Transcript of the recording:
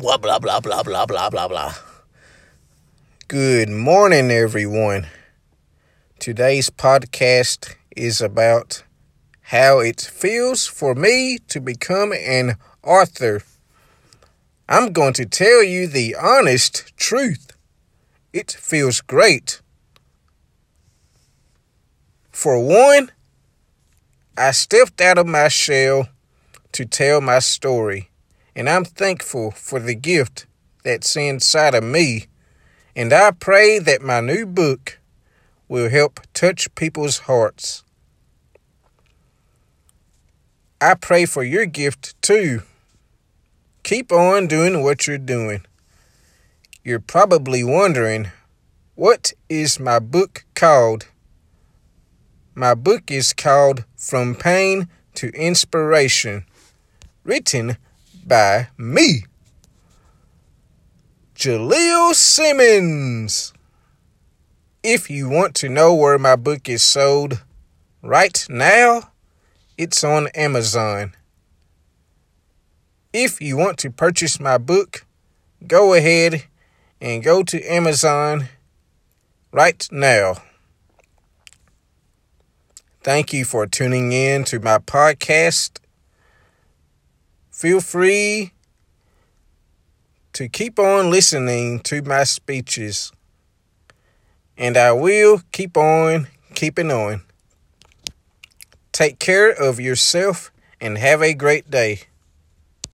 Blah, blah, blah, blah, blah, blah, blah, blah. Good morning, everyone. Today's podcast is about how it feels for me to become an author. I'm going to tell you the honest truth. It feels great. For one, I stepped out of my shell to tell my story, and I'm thankful for the gift that's inside of me. And I pray that my new book will help touch people's hearts. I pray for your gift too. Keep on doing what you're doing. You're probably wondering, what is my book called? My book is called From Pain to Inspiration, written by me, Jaleel Simmons. If you want to know where my book is sold right now, it's on Amazon. If you want to purchase my book, go ahead and go to Amazon right now. Thank you for tuning in to my podcast. Feel free to keep on listening to my speeches, and I will keep on keeping on. Take care of yourself and have a great day.